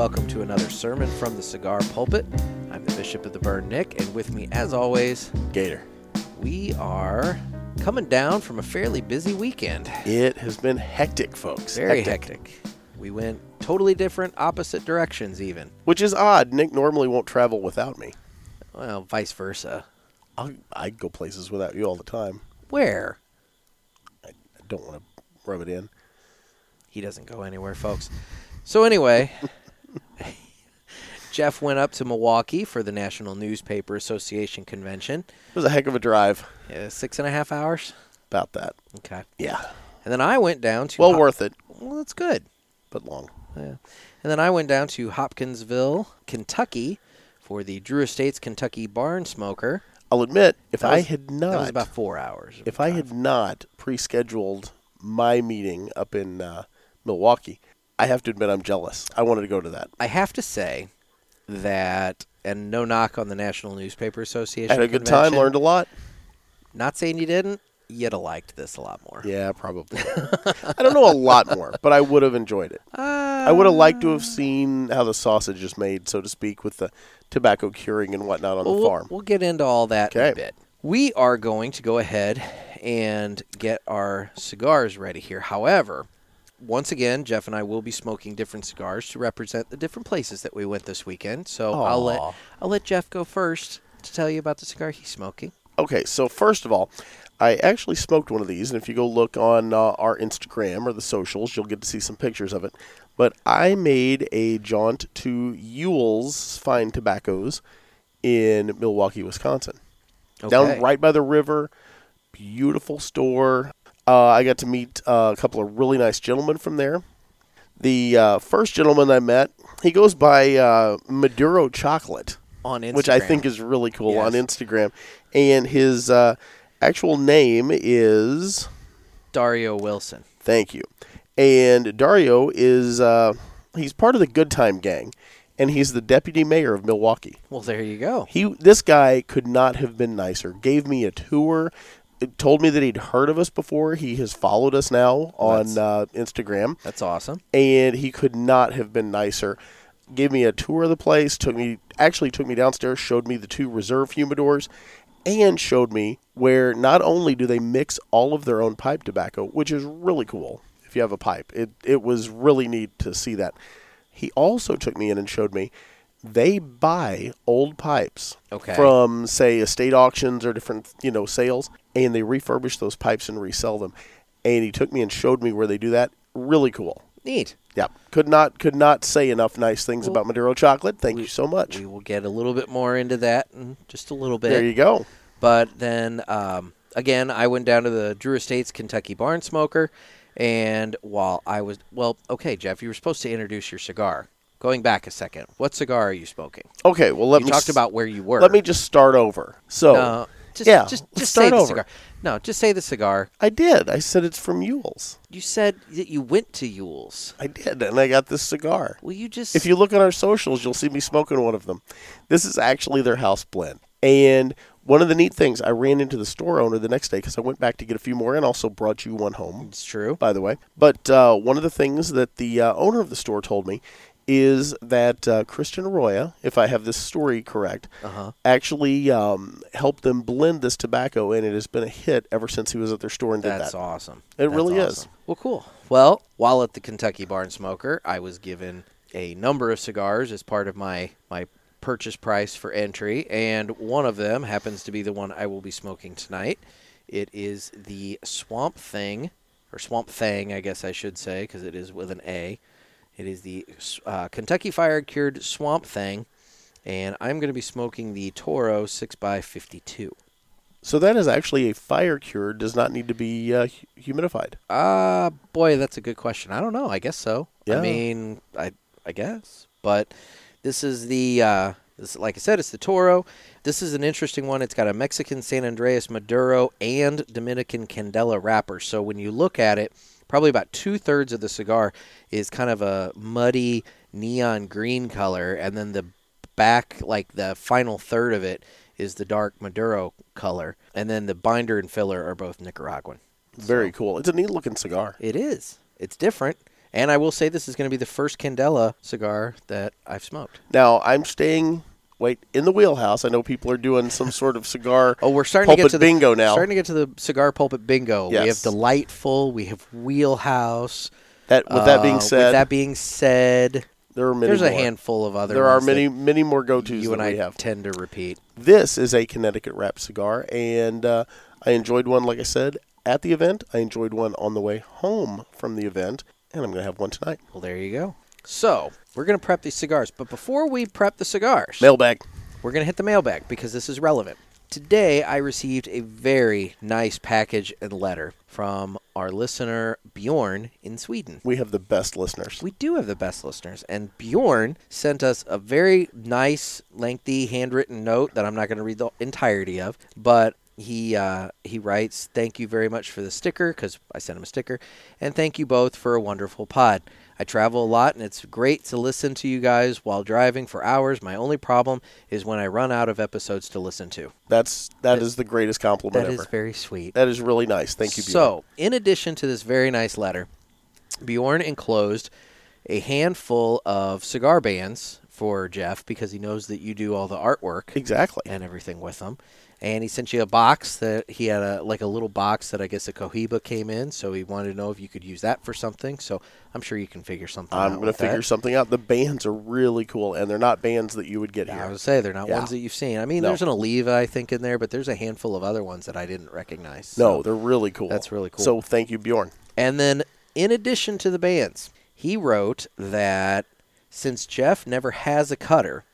welcome to another sermon from the Cigar Pulpit. I'm the Bishop of the Burn, Nick, and with me, as always, Gator. we are coming down from a fairly busy weekend. It has been hectic, folks. Very hectic. We went totally different, opposite directions, even. Which is odd. Nick normally won't travel without me. Well, vice versa. I'll, I go places without you all the time. Where? I don't want to rub it in. He doesn't go anywhere, folks. So, anyway, Jeff went up to Milwaukee for the National Newspaper Association convention. It was a heck of a drive. Uh, six and a half hours. About that. Okay. Yeah. And then I went down to. Well Hop- worth it, Well, that's good. but long. Yeah. And then I went down to Hopkinsville, Kentucky, for the Drew Estates Kentucky Barn Smoker. I'll admit, if I had not, That was about four hours. if I had not pre-scheduled my meeting up in uh, Milwaukee, I have to admit I'm jealous. I wanted to go to that. I have to say that, and no knock on the National Newspaper Association. I had a good time, learned a lot. Not saying you didn't. You'd have liked this a lot more. Yeah, probably. I don't know a lot more, but I would have enjoyed it. Uh, I would have liked to have seen how the sausage is made, so to speak, with the tobacco curing and whatnot on Well, the farm. We'll get into all that in a bit. We are going to go ahead and get our cigars ready here. However, once again, Jeff and I will be smoking different cigars to represent the different places that we went this weekend. So I'll let I'll let Jeff go first to tell you about the cigar he's smoking. Okay, so first of all, I actually smoked one of these, and if you go look on uh, our Instagram or the socials, you'll get to see some pictures of it. But I made a jaunt to Uhle's Fine Tobaccos in Milwaukee, Wisconsin. Down right by the river, beautiful store. Uh, I got to meet uh, a couple of really nice gentlemen from there. The uh, first gentleman I met, he goes by uh, Maduro Chocolate on Instagram, which I think is really cool on Instagram. And his uh, actual name is Dario Wilson. thank you. And Dario is uh, he's part of the Good Time Gang, and he's the deputy mayor of Milwaukee. Well, there you go. He this guy could not have been nicer. Gave me a tour. Told me that he'd heard of us before. He has followed us now on That's- uh, Instagram That's awesome. and he could not have been nicer. Gave me a tour of the place, took me actually took me downstairs, showed me the two reserve humidors, and showed me where not only do they mix all of their own pipe tobacco, which is really cool if you have a pipe. It it was really neat to see that. He also took me in and showed me they buy old pipes Okay. from say estate auctions or different you know sales and they refurbish those pipes and resell them and he took me and showed me where they do that really cool Neat. yeah, could not could not say enough nice things Well, about Maduro chocolate. Thank we- you so much. We will get a little bit more into that in just a little bit. there you go. But then um, again, I went down to the Drew Estates Kentucky Barn Smoker, and while I was well, okay, Jeff, you were supposed to introduce your cigar. Going back a second, what cigar are you smoking? Okay, well let you me talked s- about where you were. let me just start over. So No, just, yeah, just, just start say the over. cigar. No, just say the cigar. I did. I said it's from Uhle's. You said that you went to Uhle's. I did, and I got this cigar. Will you just? If you look on our socials, you'll see me smoking one of them. This is actually their house blend. And one of the neat things, I ran into the store owner the next day because I went back to get a few more and also brought you one home. it's true. by the way. But uh, one of the things that the uh, owner of the store told me is that uh, Christian Eiroa, if I have this story correct, Uh-huh. actually um, helped them blend this tobacco, and it has been a hit ever since he was at their store and did that. That's awesome. It That's really is. Well, cool. Well, while at the Kentucky Barn Smoker, I was given a number of cigars as part of my my purchase price for entry, and one of them happens to be the one I will be smoking tonight. It is the Swamp Thing, or Swamp Thang, I guess I should say, because it is with an A. It is the uh, Kentucky Fire Cured Swamp Thing, and I'm going to be smoking the Toro 6x52. So that is actually a fire cure. Does not need to be uh, hu- humidified. Uh boy, that's a good question. I don't know. I guess so. Yeah. I mean, I I guess. But this is the uh this like I said, it's the Toro. This is an interesting one. It's got a Mexican San Andres Maduro and Dominican Candela wrapper. So when you look at it, probably about two thirds of the cigar is kind of a muddy neon green color, and then the back, like the final third of it, is the dark Maduro color, and then the binder and filler are both Nicaraguan. Very cool. It's a neat looking cigar. It is. It's different. And I will say this is going to be the first Candela cigar that I've smoked. Now I'm staying. Wait, in the wheelhouse. I know people are doing some sort of cigar. Oh, we're starting pulpit to get to the bingo now. Starting to get to the cigar pulpit bingo. We have delightful. We have wheelhouse. that with that Uh, being with said, that being said, there are many. there's a more. handful of other. There are many, that many more go tos You that and I have. tend to repeat. This is a Connecticut wrap cigar, and uh, I enjoyed one, like I said, at the event. I enjoyed one on the way home from the event, and I'm going to have one tonight. Well, there you go. So we're gonna prep these cigars, but before we prep the cigars, Mailbag. we're going to hit the mailbag because this is relevant. Today, I received a very nice package and letter from our listener Bjorn in Sweden. We have the best listeners. We do have the best listeners, and Bjorn sent us a very nice, lengthy, handwritten note that I'm not going to read the entirety of, but he uh, he writes, "Thank you very much for the sticker because I sent him a sticker, and thank you both for a wonderful pod. I travel a lot, and it's great to listen to you guys while driving for hours. My only problem is when I run out of episodes to listen to. That's that is the greatest compliment That ever. is very sweet. that is really nice. Thank you. Bjorn. So, in addition to this very nice letter, Bjorn enclosed a handful of cigar bands for Jeff because he knows that you do all the artwork exactly. and everything with them. And he sent you a box that he had a like a little box that I guess a Cohiba came in, so he wanted to know if you could use that for something. So I'm sure you can figure something out. I'm going to figure that. something out. The bands are really cool, and they're not bands that you would get here. I would say they're not Yeah. ones that you've seen. I mean, No. there's an Oliva I think in there, but there's a handful of other ones that I didn't recognize. no, they're really cool. That's really cool. So thank you, Bjorn. And then, in addition to the bands, he wrote that since Jeff never has a cutter,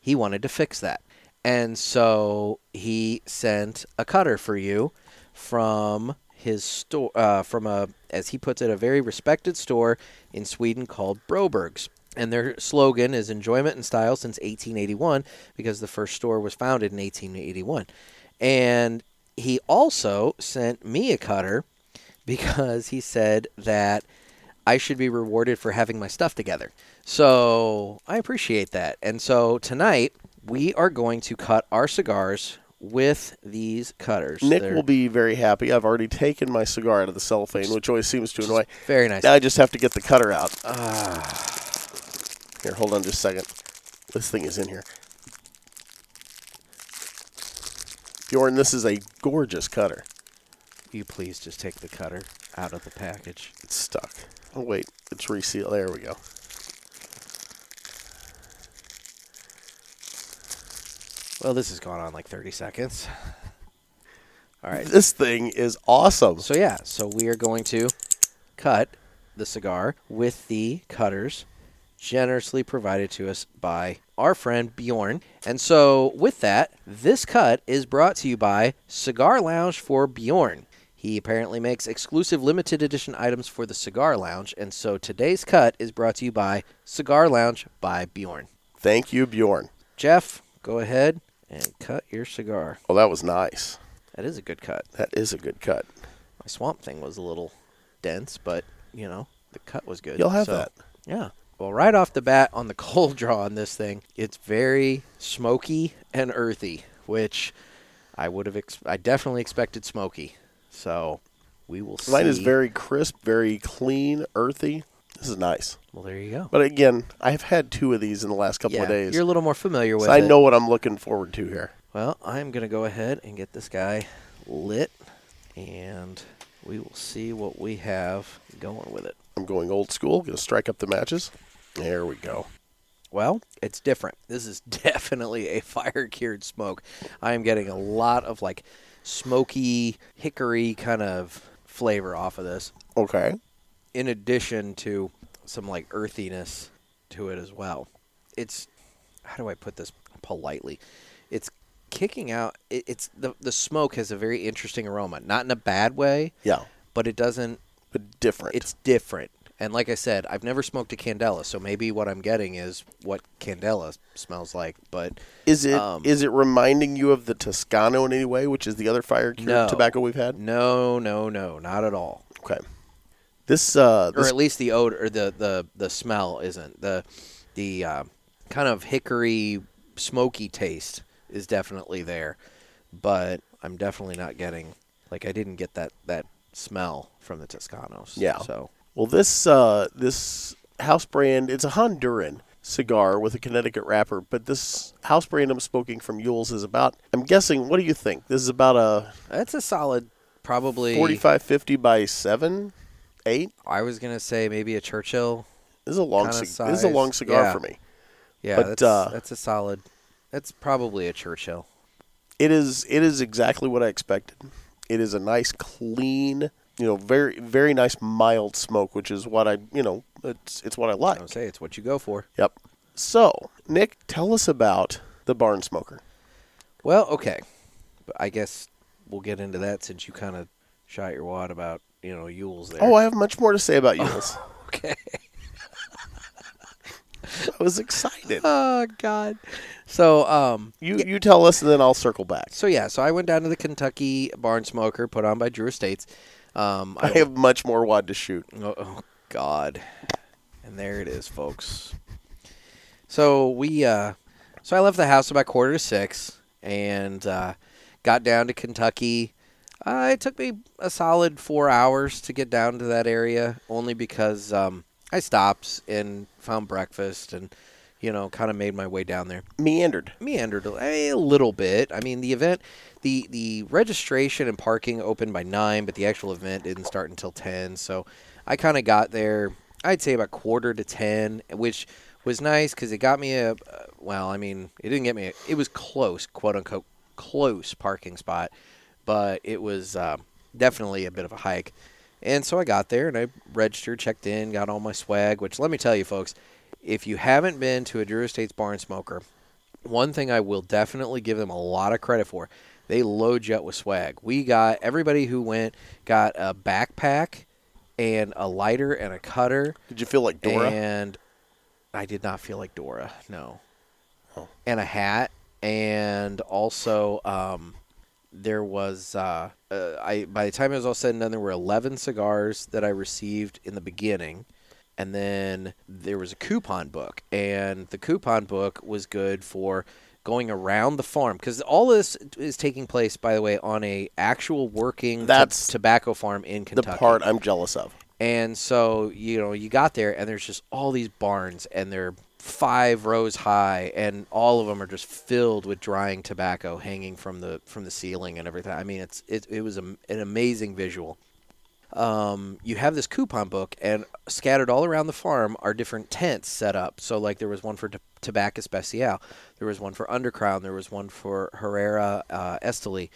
he wanted to fix that. And so he sent a cutter for you from his store, uh, from a, as he puts it, a very respected store in Sweden called Broberg's. And their slogan is enjoyment and style since 1881 because the first store was founded in 1881. And he also sent me a cutter because he said that I should be rewarded for having my stuff together. So I appreciate that. And so tonight we are going to cut our cigars with these cutters. Nick They're will be very happy. I've already taken my cigar out of the cellophane, which always seems to annoy. very nice. Now I just have to get the cutter out. Ah, Here, hold on just a second. This thing is in here. Bjorn, this is a gorgeous cutter. Will you please just take the cutter out of the package. It's stuck. Oh wait, it's resealed. There we go. Well, this has gone on like 30 seconds. All right. This thing is awesome. So yeah, so we are going to cut the cigar with the cutters generously provided to us by our friend Bjorn. And so with that, this cut is brought to you by Cigar Lounge for Bjorn. He apparently makes exclusive limited edition items for the Cigar Lounge, and so today's cut is brought to you by Cigar Lounge by Bjorn. Thank you, Bjorn. Jeff, go ahead and cut your cigar. Oh, that was nice. That is a good cut. That is a good cut. My swamp thing was a little dense, but you know the cut was good. You'll have So, that. Yeah. Well, right off the bat on the cold draw on this thing, it's very smoky and earthy, which I would have. Ex- I definitely expected smoky. So we will see. Mine is very crisp, very clean, earthy. This is nice. well. There you go. But again, I've had two of these in the last couple yeah, of days. you're a little more familiar with so I it. know what I'm looking forward to here. Well, I'm gonna go ahead and get this guy lit, and we will see what we have going with it. I'm going old school. Going to strike up the matches. There we go. Well, it's different. This is definitely a fire cured smoke. I am getting a lot of like smoky hickory kind of flavor off of this, Okay. In addition to some like earthiness to it as well. It's how do I put this politely? It's kicking out. It, it's the the smoke has a very interesting aroma, not in a bad way, Yeah. but it doesn't But different. it's different. And like I said, I've never smoked a Candela, so maybe what I'm getting is what Candela smells like. But Is it is Um, it reminding you of the Toscano in any way, which is the other fire cured No. tobacco we've had? no, no, no, not at all. Okay. This uh Or at least the odor, or the the the smell isn't the the uh, kind of hickory smoky taste is definitely there, but I'm definitely not getting like I didn't get that that smell from the Toscanos. Yeah. So Well, this uh, this house brand, it's a Honduran cigar with a Connecticut wrapper, but this house brand I'm smoking from Uhle's is about, I'm guessing, what do you think? This is about a That's a solid, probably. 45, 50 by 7, 8? I was gonna say maybe a Churchill. This is a long, cig- this is a long cigar Yeah. for me. Yeah, But, that's, uh, that's a solid. That's probably a Churchill. It is it is exactly what I expected. It is a nice, clean, you know, very very nice mild smoke, which is what I you know it's it's what I I like. would say it's what you go for. Yep. So Nick, tell us about the barn smoker. Well, okay, but I guess we'll get into that since you kind of shot your wad about you know Uhle's there. Oh, I have much more to say about Uhle's. okay. I was excited. Oh God. So um, You you tell us, and then I'll circle back. so yeah, so I went down to the Kentucky Barn Smoker put on by Drew Estates. Um, I have much more wad to shoot. Oh, oh God. And there it is, folks. So we uh so I left the house about quarter to six and uh got down to Kentucky. Uh, it took me a solid four hours to get down to that area, only because um, I stopped and found breakfast and, you know, kind of made my way down there Meandered. meandered a, a little bit. I mean, the event, the the registration and parking opened by nine, but the actual event didn't start until ten. So I kind of got there. I'd say about quarter to ten, which was nice because it got me a. Uh, well, I mean, it didn't get me. A, it was close, quote unquote, close parking spot, but it was uh, definitely a bit of a hike. And so I got there and I registered, checked in, got all my swag. Which let me tell you, folks, if you haven't been to a Drew Estates Barn Smoker, one thing I will definitely give them a lot of credit for. They load you up with swag. We got everybody who went got a backpack and a lighter and a cutter. Did you feel like Dora? And I did not feel like Dora, no. Oh. And a hat, and also um, there was uh, uh, I. By the time it was all said and done, there were eleven cigars that I received in the beginning, and then there was a coupon book, and the coupon book was good for going around the farm because all this is taking place, by the way, on a actual working That's tobacco farm in Kentucky. the part I'm jealous of. And so, you know, you got there and there's just all these barns and they're five rows high and all of them are just filled with drying tobacco hanging from the from the ceiling and everything. I mean, it's it, it was a, an amazing visual. Um, you have this coupon book and scattered all around the farm are different tents set up. So like there was one for t- Tabak Especial, there was one for Undercrown, there was one for Herrera uh, Esteli,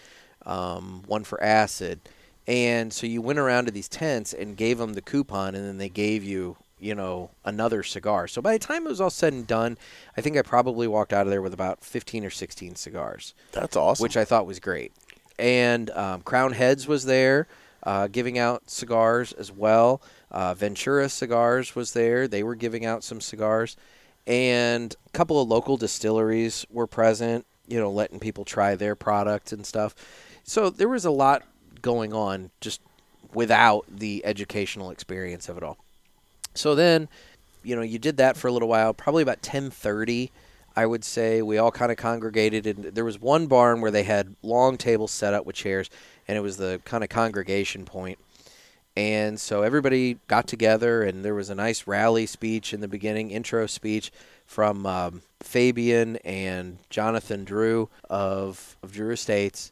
um, one for Acid. And so you went around to these tents and gave them the coupon, and then they gave you, you know, another cigar. So by the time it was all said and done, I think I probably walked out of there with about 15 or 16 cigars, That's awesome. which I thought was great. And um, Crowned Heads was there uh, giving out cigars as well. Uh, Ventura Cigars was there. They were giving out some cigars. And a couple of local distilleries were present, you know, letting people try their product and stuff. So there was a lot going on just without the educational experience of it all. So then, you know, you did that for a little while. Probably about ten thirty, I would say. We all kind of congregated, and there was one barn where they had long tables set up with chairs, and it was the kind of congregation point. And so everybody got together, and there was a nice rally speech in the beginning, intro speech from um, Fabian and Jonathan Drew of, of Drew Estates.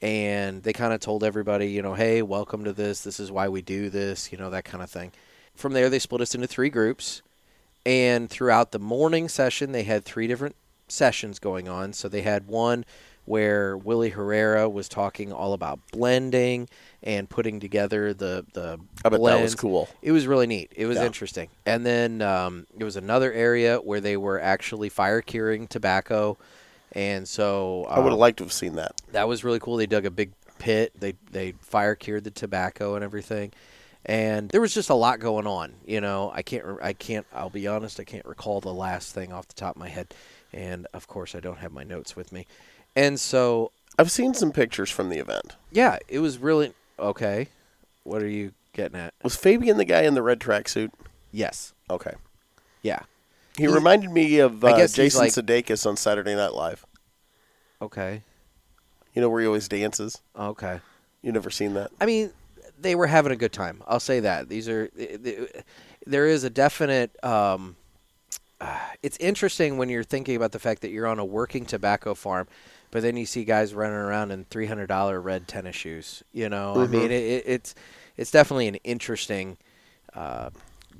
And they kind of told everybody, you know, hey, welcome to this. This is why we do this, you know, that kind of thing. From there, they split us into three groups. And throughout the morning session, they had three different sessions going on. So they had one where Willie Herrera was talking all about blending and putting together the the I bet that was cool. It was really neat. It was Yeah. interesting. And then um, there was another area where they were actually fire curing tobacco, and so I would have um, liked to have seen that. that was really cool. They dug a big pit. They they fire cured the tobacco and everything, and there was just a lot going on. You know, I can't I can't. I'll be honest. I can't recall the last thing off the top of my head, and of course I don't have my notes with me. And so I've seen some pictures from the event. yeah, it was really okay. What are you getting at? Was Fabian the guy in the red tracksuit? Yes. Okay. Yeah. He He- reminded me of uh, Jason like- Sudeikis on Saturday Night Live. Okay. You know where he always dances. Okay. You never seen that? I mean, they were having a good time. I'll say that. These are there is a definite. Um, uh, it's interesting when you're thinking about the fact that you're on a working tobacco farm, but then you see guys running around in three hundred dollar red tennis shoes. You know, I mean, it, it, it's it's definitely an interesting. Uh,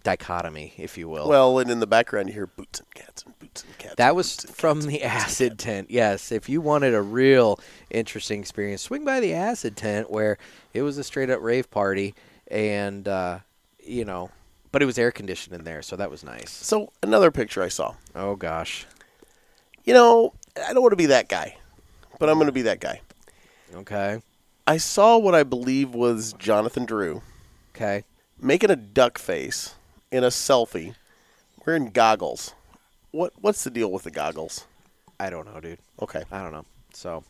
dichotomy, if you will. Well, and in the background you hear boots and cats and boots and cats. That was from cats the and boots and acid tent. Yes, if you wanted a real interesting experience, swing by the acid tent where it was a straight up rave party, and uh, you know, but it was air conditioned in there, so that was nice. So another picture I saw. Oh gosh. You know, I don't want to be that guy, but I'm going to be that guy. Okay. I saw what I believe was Jonathan Drew Okay. making a duck face in a selfie, wearing goggles. What what's the deal with the goggles? I don't know, dude. Okay, I don't know. So,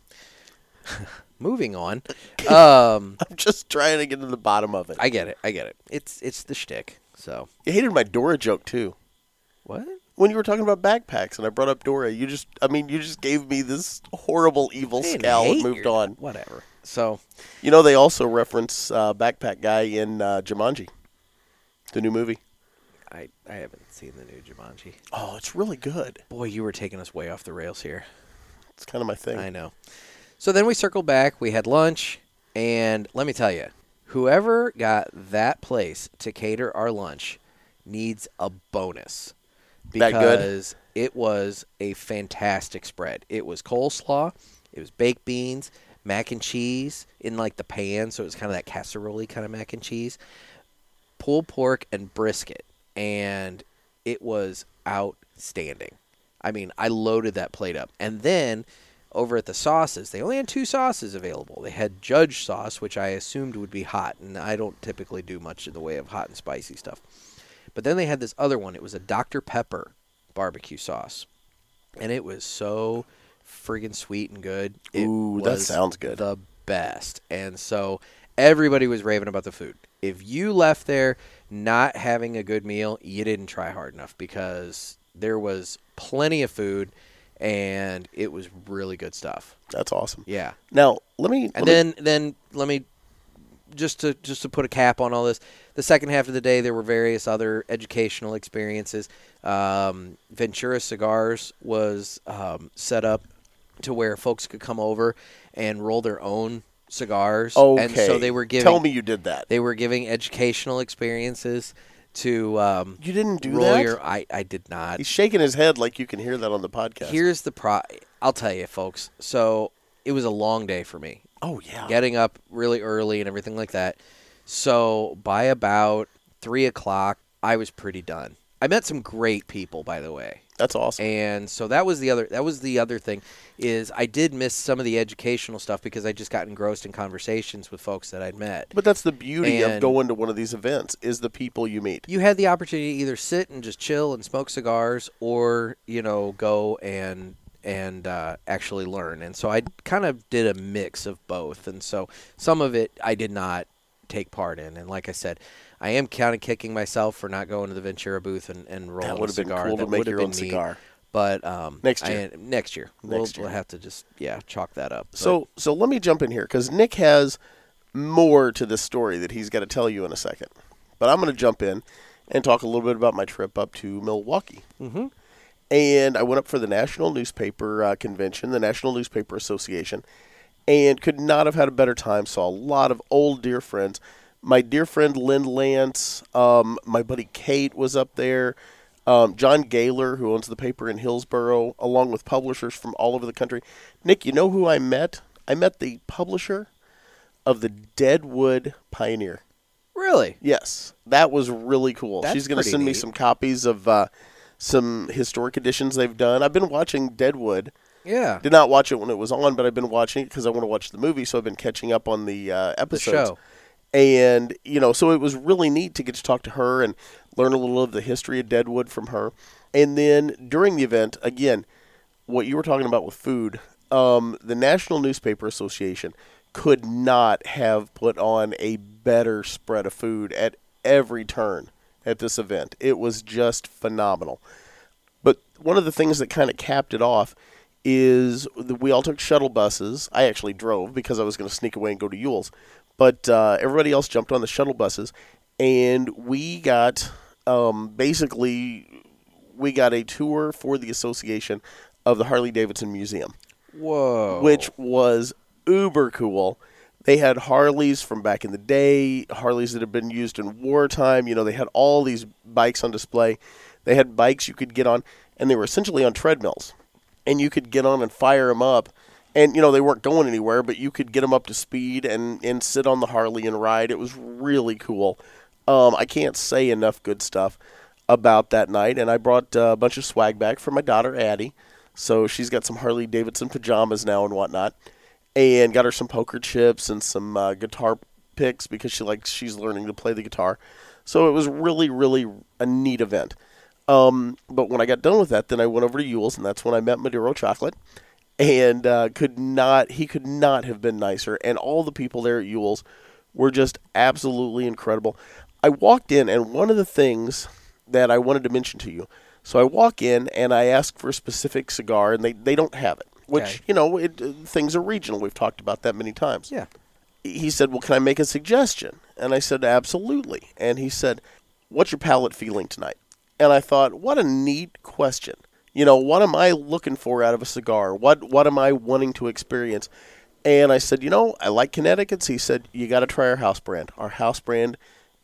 moving on. Um, I'm just trying to get to the bottom of it. I get it. I get it. It's it's the shtick. So you hated my Dora joke too. what? When you were talking about backpacks and I brought up Dora, you just I mean you just gave me this horrible evil scowl and moved your- on. Whatever. So You know they also reference uh, backpack guy in uh, Jumanji, the new movie. I I haven't seen the new Jumanji. Oh, it's really good. Boy, you were taking us way off the rails here. It's kind of my thing. I know. So then we circled back. We had lunch, and let me tell you, whoever got that place to cater our lunch needs a bonus That good? because it was a fantastic spread. It was coleslaw, it was baked beans, mac and cheese in like the pan, so it was kind of that casserole kind of mac and cheese, pulled pork and brisket, and it was outstanding. I mean, I loaded that plate up. And then over at the sauces, they only had two sauces available. They had Judge sauce, which I assumed would be hot, and I don't typically do much in the way of hot and spicy stuff. But then they had this other one. It was a Dr. Pepper barbecue sauce. And it was so friggin' sweet and good. It Ooh, that sounds good. The best. And so everybody was raving about the food. If you left there not having a good meal, you didn't try hard enough because there was plenty of food and it was really good stuff. That's awesome. Yeah. Now let me. And let me- then then let me just to just to put a cap on all this. The second half of the day, there were various other educational experiences. Um, Ventura Cigars was um, set up to where folks could come over and roll their own cigars. okay. And so they were giving Tell me you did that. they were giving educational experiences to um, You didn't do that. your. I I did not. He's shaking his head like you can hear that on the podcast. Here's the pro. I'll tell you, folks. So it was a long day for me oh yeah. getting up really early and everything like that. So by about three o'clock, I was pretty done. I met some great people, by the way, That's awesome. and so that was the other. That was the other thing is I did miss some of the educational stuff because I just got engrossed in conversations with folks that I'd met. but that's the beauty of going to one of these events is the people you meet. You had the opportunity to either sit and just chill and smoke cigars, or you know go and and uh, actually learn. And so I kind of did a mix of both. And so some of it I did not take part in. And like I said, I am kind of kicking myself for not going to the Ventura booth and, and rolling That a would have been cool that to make your own neat. cigar. But um, Next I- year. next year, Next we'll, year. we'll have to just yeah chalk that up. But- So so let me jump in here because Nick has more to this story that he's got to tell you in a second. But I'm going to jump in and talk a little bit about my trip up to Milwaukee. Mhm. And I went up for the National Newspaper uh, Convention, the National Newspaper Association, and could not have had a better time. Saw a lot of old dear friends. My dear friend Lynn Lance, um, my buddy Kate was up there. Um, John Gaylor, who owns the paper in Hillsboro, along with publishers from all over the country. Nick, you know who I met? I met the publisher of the Deadwood Pioneer. really, Yes, that was really cool. That's She's going to send me some copies of uh, some historic editions they've done. I've been watching Deadwood. yeah, Did not watch it when it was on, but I've been watching it because I want to watch the movie. So I've been catching up on the uh, the episodes. show. And you know, so it was really neat to get to talk to her and learn a little of the history of Deadwood from her. And then during the event, again, what you were talking about with food, um, the National Newspaper Association could not have put on a better spread of food at every turn at this event. It was just phenomenal. But one of the things that kind of capped it off is that we all took shuttle buses. I actually drove because I was going to sneak away and go to Uhle's. But uh, everybody else jumped on the shuttle buses, and we got um, basically we got a tour for the association of the Harley Davidson Museum, Whoa. which was uber cool. They had Harleys from back in the day, Harleys that had been used in wartime. You know, they had all these bikes on display. They had bikes you could get on, and they were essentially on treadmills, and you could get on and fire them up. And you know they weren't going anywhere, but you could get them up to speed and and sit on the Harley and ride. It was really cool. Um, I can't say enough good stuff about that night, and I brought uh, a bunch of swag back for my daughter Addie. So she's got some Harley Davidson pajamas now and whatnot, and got her some poker chips and some uh, guitar picks because she likes she's learning to play the guitar. So it was really really a neat event. Um, but when I got done with that, then I went over to Uhle's, and that's when I met Maduro Chocolate, and uh, could not he could not have been nicer. And all the people there at Uhle's were just absolutely incredible. I walked in, and one of the things that I wanted to mention to you. So I walk in and I ask for a specific cigar, and they, they don't have it. Which Okay. you know, it, uh, things are regional. We've talked about that many times yeah. he said, "Well, can I make a suggestion?" And I said, "Absolutely." And he said, "What's your palate feeling tonight?" And I thought, "What a neat question. You know, what am I looking for out of a cigar? What what am I wanting to experience?" And I said, "You know, I like Connecticut's." He said, "You got to try our house brand. Our house brand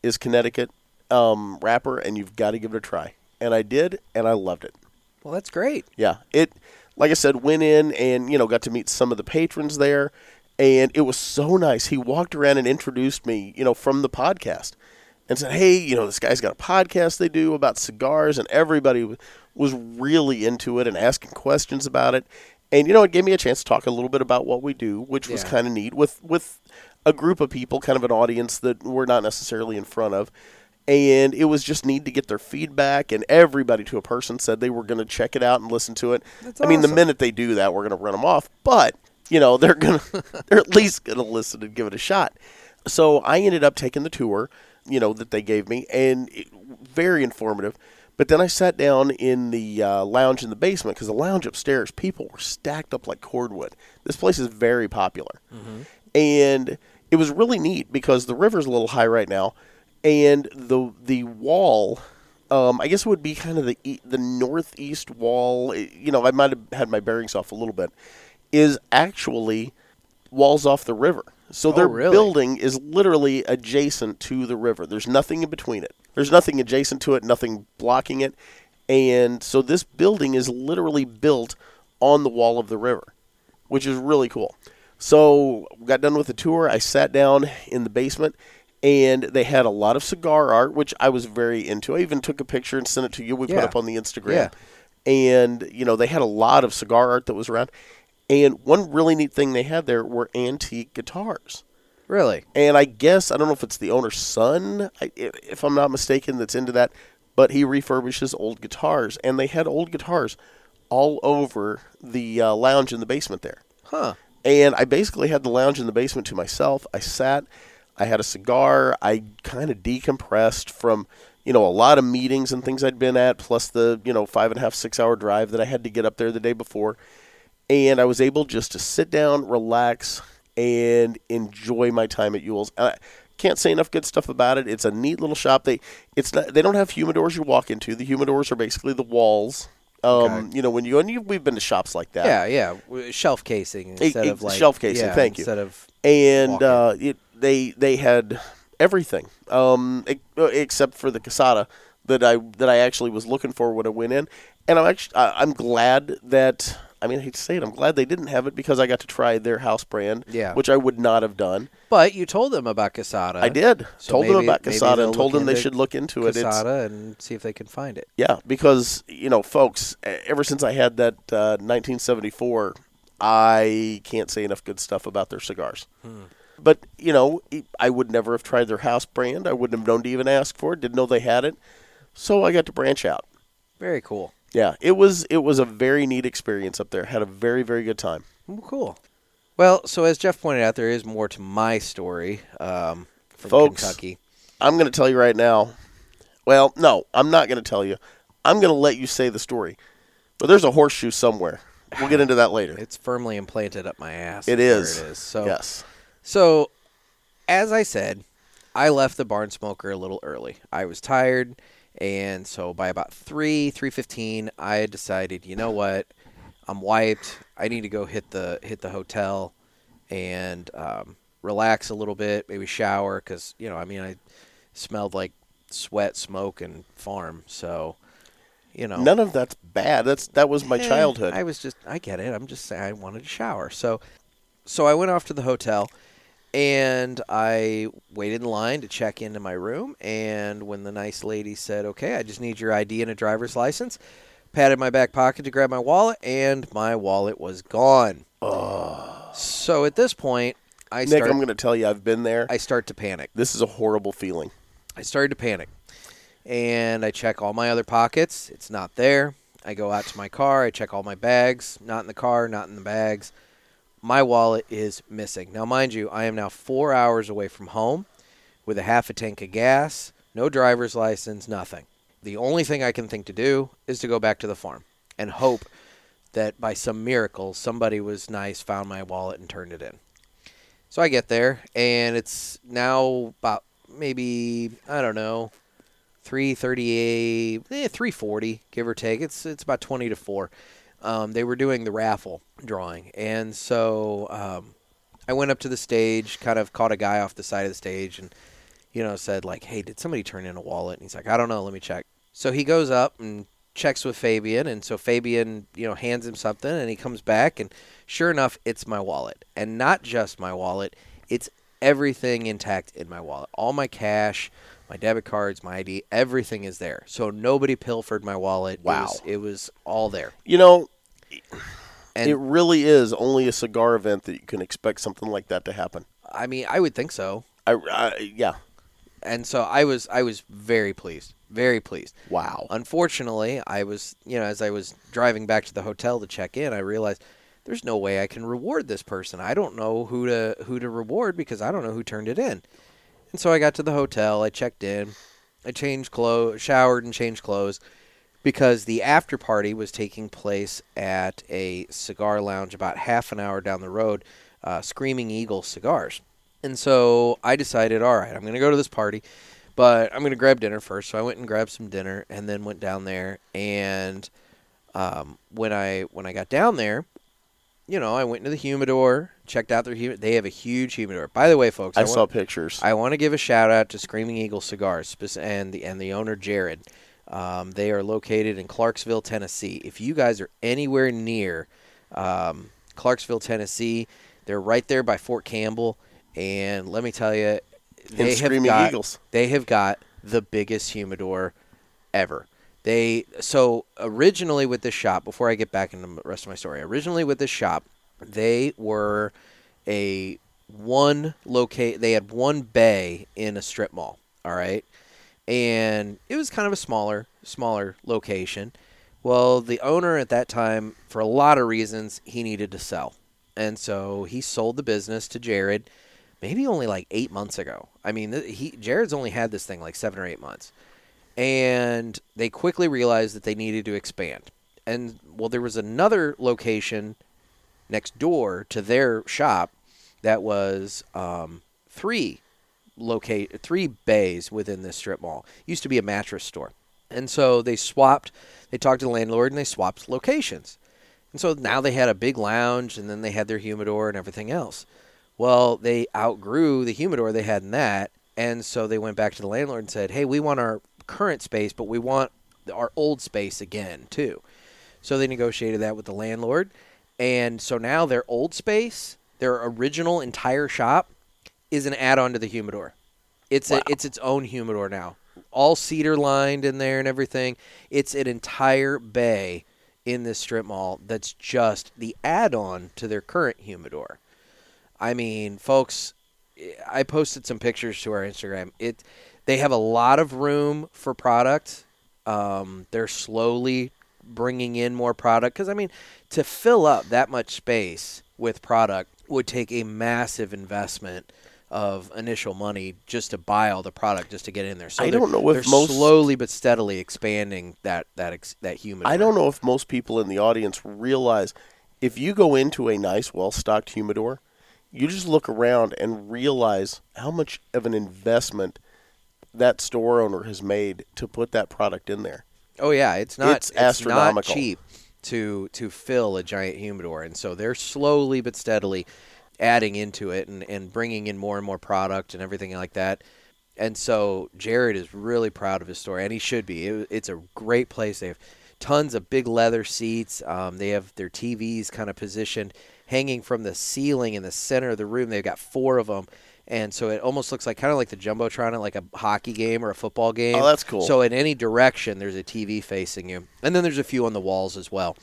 is Connecticut um, wrapper, and you've got to give it a try." And I did, and I loved it. Well, that's great. Yeah, it like I said, went in and you know got to meet some of the patrons there, and it was so nice. He walked around and introduced me, you know, from the podcast, and said, "Hey, you know, this guy's got a podcast they do about cigars," and everybody w- was really into it and asking questions about it. And you know, it gave me a chance to talk a little bit about what we do, which was kind of neat with with a group of people, kind of an audience that we're not necessarily in front of. And it was just neat to get their feedback, and everybody to a person said they were going to check it out and listen to it. That's I mean, the minute they do that, we're going to run them off. But you know, they're gonna they're at least going to listen and give it a shot. So I ended up taking the tour, you know, that they gave me, and it, very informative. But then I sat down in the uh, lounge in the basement because the lounge upstairs, people were stacked up like cordwood. This place is very popular, and it was really neat because the river's a little high right now, and the the wall, um, I guess it would be kind of the e- the northeast wall. eh, You know, I might have had my bearings off a little bit. Is actually walls off the river. So Oh, their really? building is literally adjacent to the river. There's nothing in between it. There's nothing adjacent to it, nothing blocking it. And so this building is literally built on the wall of the river, which is really cool. So got done with the tour. I sat down in the basement and they had a lot of cigar art, which I was very into. I even took a picture and sent it to you. We put Yeah. up on the Instagram. Yeah. And, you know, they had a lot of cigar art that was around. And one really neat thing they had there were antique guitars. Really? And I guess, I don't know if it's the owner's son, if I'm not mistaken, that's into that, but he refurbishes old guitars. And they had old guitars all over the uh, lounge in the basement there. Huh. And I basically had the lounge in the basement to myself. I sat, I had a cigar, I kind of decompressed from, you know, a lot of meetings and things I'd been at, plus the, you know, five and a half, six hour drive that I had to get up there the day before. And I was able just to sit down, relax, and enjoy my time at Uhle's. I can't say enough good stuff about it. It's a neat little shop. They it's not, they don't have humidors you walk into. The humidors are basically the walls. Um, Okay. you know, when you and you, we've been to shops like that. Yeah, yeah. Shelf casing instead e- of like shelf casing, yeah, thank you. Instead of and uh, it, they they had everything um, e- except for the casada that I that I actually was looking for when I went in, and I'm actually I, I'm glad that I mean I hate to say it I'm glad they didn't have it because I got to try their house brand, Yeah. which I would not have done. But you told them about Casada. I did so told them about casada and told them they should look into it. Casada and see if they can find it. yeah, because you know, folks, ever since I had that uh, 1974, I can't say enough good stuff about their cigars. But you know, I would never have tried their house brand. I wouldn't have known to even ask for it. Didn't know they had it, so I got to branch out. Very cool. Yeah, it was it was a very neat experience up there. Had a very very good time. Well, cool. Well, so as Jeff pointed out, there is more to my story um, from Folks. Kentucky. I'm going to tell you right now. Well, no, I'm not going to tell you. I'm going to let you say the story. But there's a horseshoe somewhere. We'll get into that later. It's firmly implanted up my ass. It is. It is. So yes. So as I said, I left the barn smoker a little early. I was tired, and so by about three three fifteen, I decided, you know what, I'm wiped. I need to go hit the hit the hotel and um, relax a little bit, maybe shower, because you know, I mean, I smelled like sweat, smoke, and farm. So, you know, None of that's bad. That's that was my Eh, childhood. I was just, I get it. I'm just saying, I wanted to shower. So, so I went off to the hotel, and I waited in line to check into my room. And when the nice lady said, "Okay, I just need your ID and a driver's license," patted my back pocket to grab my wallet, and my wallet was gone. So at this point, I Nick, start, I'm going to tell you, I've been there. I start to panic. this is a horrible feeling. I started to panic. And I check all my other pockets. It's not there. I go out to my car. I check all my bags. Not in the car, not in the bags. My wallet is missing. Now, mind you, I am now four hours away from home with a half a tank of gas, no driver's license, nothing. The only thing I can think to do is to go back to the farm and hope that by some miracle somebody was nice, found my wallet, and turned it in. So I get there, and it's now about maybe I don't know, three thirty-eight, eh, three forty, give or take. It's it's about twenty to four. Um, they were doing the raffle drawing, and so um, I went up to the stage, kind of caught a guy off the side of the stage, and you know said like, "Hey, did somebody turn in a wallet?" And he's like, "I don't know. Let me check." So he goes up and checks with Fabian, and so Fabian, you know, hands him something, and he comes back, and sure enough, it's my wallet, and not just my wallet, it's everything intact in my wallet, all my cash, my debit cards, my ID, everything is there. So nobody pilfered my wallet. Wow. it was, it was all there, You know, and it really is only a cigar event that you can expect something like that to happen. I mean, I would think so. I, I yeah. And so I was, I was very pleased, very pleased. Wow. Unfortunately, I was, you know, as I was driving back to the hotel to check in, I realized there's no way I can reward this person. I don't know who to who to reward because I don't know who turned it in. And so I got to the hotel, I checked in, I changed clothes, showered and changed clothes because the after party was taking place at a cigar lounge about half an hour down the road, uh, Screaming Eagle Cigars. And so I decided, all right, I'm going to go to this party, but I'm going to grab dinner first. So I went and grabbed some dinner and then went down there. And um, when I when I got down there, you know, I went into the humidor, checked out their humidor. They have a huge humidor. By the way, folks, I want- saw pictures. I want to give a shout out to Screaming Eagle Cigars and the and the owner Jared. Um, they are located in Clarksville, Tennessee. If you guys are anywhere near um, Clarksville, Tennessee, they're right there by Fort Campbell. And let me tell you, they have got Eagles. they have got the biggest humidor ever. They so originally with this shop. Before I get back into the rest of my story, originally with this shop, they were a one locate. They had one bay in a strip mall. All right, and it was kind of a smaller smaller location. Well, the owner at that time, for a lot of reasons, he needed to sell, and so he sold the business to Jared. Maybe only like eight months ago. I mean, he Jared's only had this thing like seven or eight months and they quickly realized that they needed to expand. And well, there was another location next door to their shop that was um, three locate three bays within this strip mall. It Used to be a mattress store, and so they swapped. They talked to the landlord and they swapped locations. And so now they had a big lounge, and then they had their humidor and everything else. Well, they outgrew the humidor they had in that, and so they went back to the landlord and said, "Hey, we want our current space, but we want our old space again too." So they negotiated that with the landlord, and so now their old space, their original entire shop, is an add-on to the humidor. It's Wow. a, it's its own humidor now, all cedar lined in there and everything. It's an entire bay in this strip mall that's just the add-on to their current humidor. I mean, folks, I posted some pictures to our Instagram. It they have a lot of room for product. Um, they're slowly bringing in more product because I mean, to fill up that much space with product would take a massive investment of initial money just to buy all the product just to get in there. So I don't know if they're most- slowly but steadily expanding that that ex, that humidor. I don't know if most people in the audience realize if you go into a nice, well stocked humidor, you just look around and realize how much of an investment that store owner has made to put that product in there. Oh yeah, it's not It's it's, not cheap to to fill a giant humidor, and so they're slowly but steadily adding into it and, and bringing in more and more product and everything like that. And so Jared is really proud of his store, and he should be. It, it's a great place. They have tons of big leather seats. Um, they have their TVs kind of positioned, hanging from the ceiling in the center of the room. They've got four of them. And so it almost looks like kind of like the jumbotron at like a hockey game or a football game. Oh, that's cool. So in any direction, there's a TV facing you, and then there's a few on the walls as well.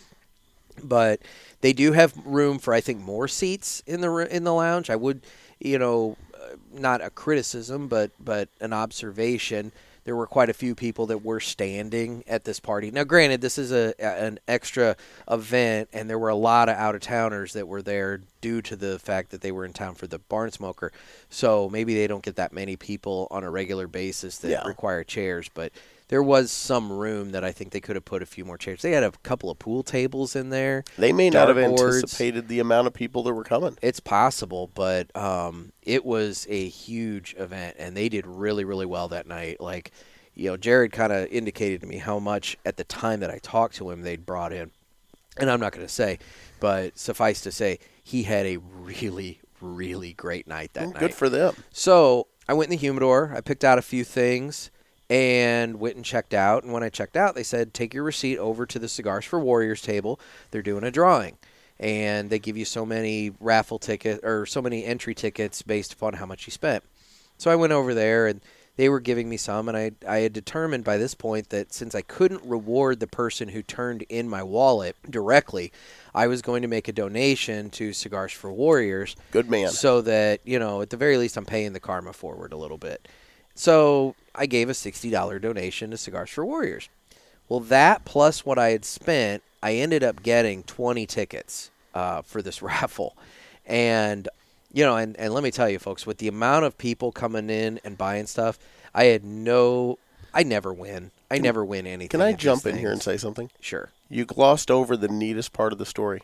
But they do have room for I think more seats in the in the lounge. I would, you know, uh, not a criticism, but but an observation. There were quite a few people that were standing at this party. Now, granted, this is a an extra event, and there were a lot of out of towners that were there due to the fact that they were in town for the barn smoker. So maybe they don't get that many people on a regular basis that Yeah. require chairs, but there was some room that I think they could have put a few more chairs. They had a couple of pool tables in there. They may not have Dartboards. anticipated the amount of people that were coming. It's possible, but um, it was a huge event, and they did really, really well that night. Like, you know, Jared kind of indicated to me how much at the time that I talked to him they'd brought in, and I'm not going to say, but suffice to say, he had a really, really great night that night. Good for them. So I went in the humidor. I picked out a few things and went and checked out. And when I checked out, they said, take your receipt over to the Cigars for Warriors table. They're doing a drawing. And they give you so many raffle tickets or so many entry tickets based upon how much you spent. So I went over there and they were giving me some. And I, I had determined by this point that since I couldn't reward the person who turned in my wallet directly, I was going to make a donation to Cigars for Warriors Good man. so that you know at the very least i'm paying the karma forward a little bit so i gave a $60 donation to cigars for warriors well that plus what i had spent i ended up getting 20 tickets uh, for this raffle and you know and, and let me tell you folks with the amount of people coming in and buying stuff i had no i never win i never win anything Can I jump in here and say something? sure You glossed over the neatest part of the story.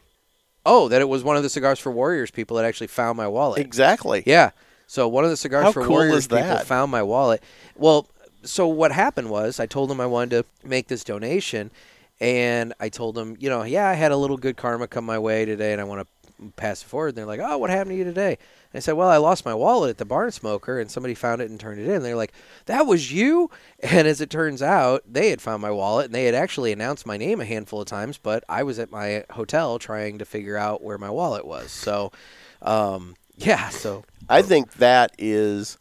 oh that it was one of the cigars for warriors people that actually found my wallet Exactly. Yeah. So one of the cigars How for cool Warriors is people that? found my wallet. Well, so what happened was I told them I wanted to make this donation, and I told them, you know, yeah, I had a little good karma come my way today, and I want to pass it forward. And they're like, oh, what happened to you today? And I said, well, I lost my wallet at the barn smoker, and somebody found it and turned it in. And they're like, that was you? And as it turns out, they had found my wallet, and they had actually announced my name a handful of times, but I was at my hotel trying to figure out where my wallet was. So, um, yeah, so I think that is.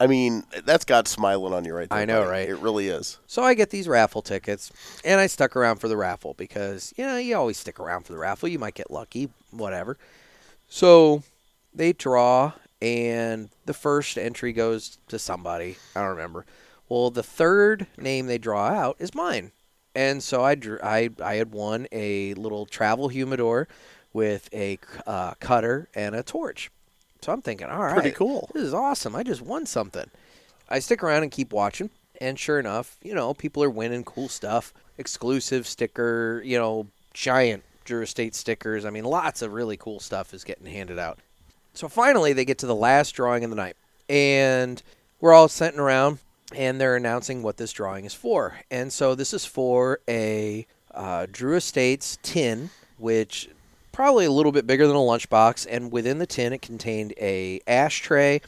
I mean, that's God smiling on you right there. I know, buddy. right? It really is. So I get these raffle tickets, and I stuck around for the raffle because you know you always stick around for the raffle. You might get lucky, whatever. So they draw, and the first entry goes to somebody. I don't remember. Well, the third name they draw out is mine, and so I drew. I I had won a little travel humidor with a uh, cutter and a torch. So I'm thinking, all right, Pretty cool. This is awesome. I just won something. I stick around and keep watching, and sure enough, you know, people are winning cool stuff, exclusive sticker, you know, giant Drew Estate stickers. I mean, lots of really cool stuff is getting handed out. So finally, they get to the last drawing of the night, and we're all sitting around, and they're announcing what this drawing is for. And so this is for a uh, Drew Estates tin, which probably a little bit bigger than a lunchbox, and within the tin it contained a ashtray,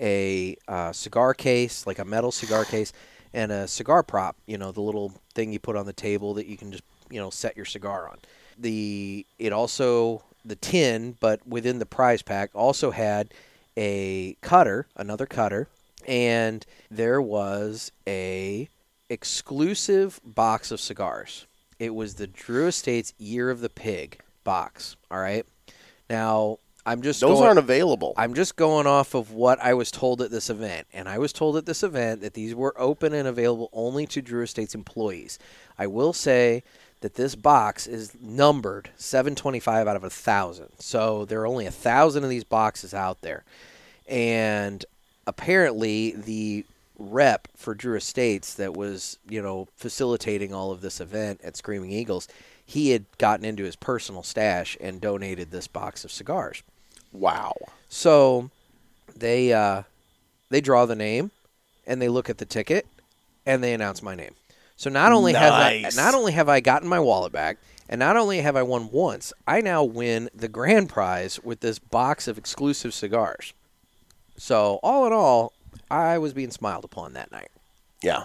a uh, cigar case, like a metal cigar case, and a cigar prop. You know, the little thing you put on the table that you can just you know set your cigar on. The it also the tin, but within the prize pack also had a cutter, another cutter, and there was a exclusive box of cigars. It was the Drew Estates Year of the Pig box. All right. Now I'm just Those going- aren't available. I'm just going off of what I was told at this event, and I was told at this event that these were open and available only to Drew Estates employees. I will say that this box is numbered 725 out of a thousand, so there are only a thousand of these boxes out there, and apparently the rep for Drew Estates that was you know facilitating all of this event at Screaming Eagles, he had gotten into his personal stash and donated this box of cigars. Wow. So they uh, they draw the name and they look at the ticket and they announce my name. So not only have I not only have I gotten my wallet back and not only have I won once, I now win the grand prize with this box of exclusive cigars. So all in all, I was being smiled upon that night. Yeah.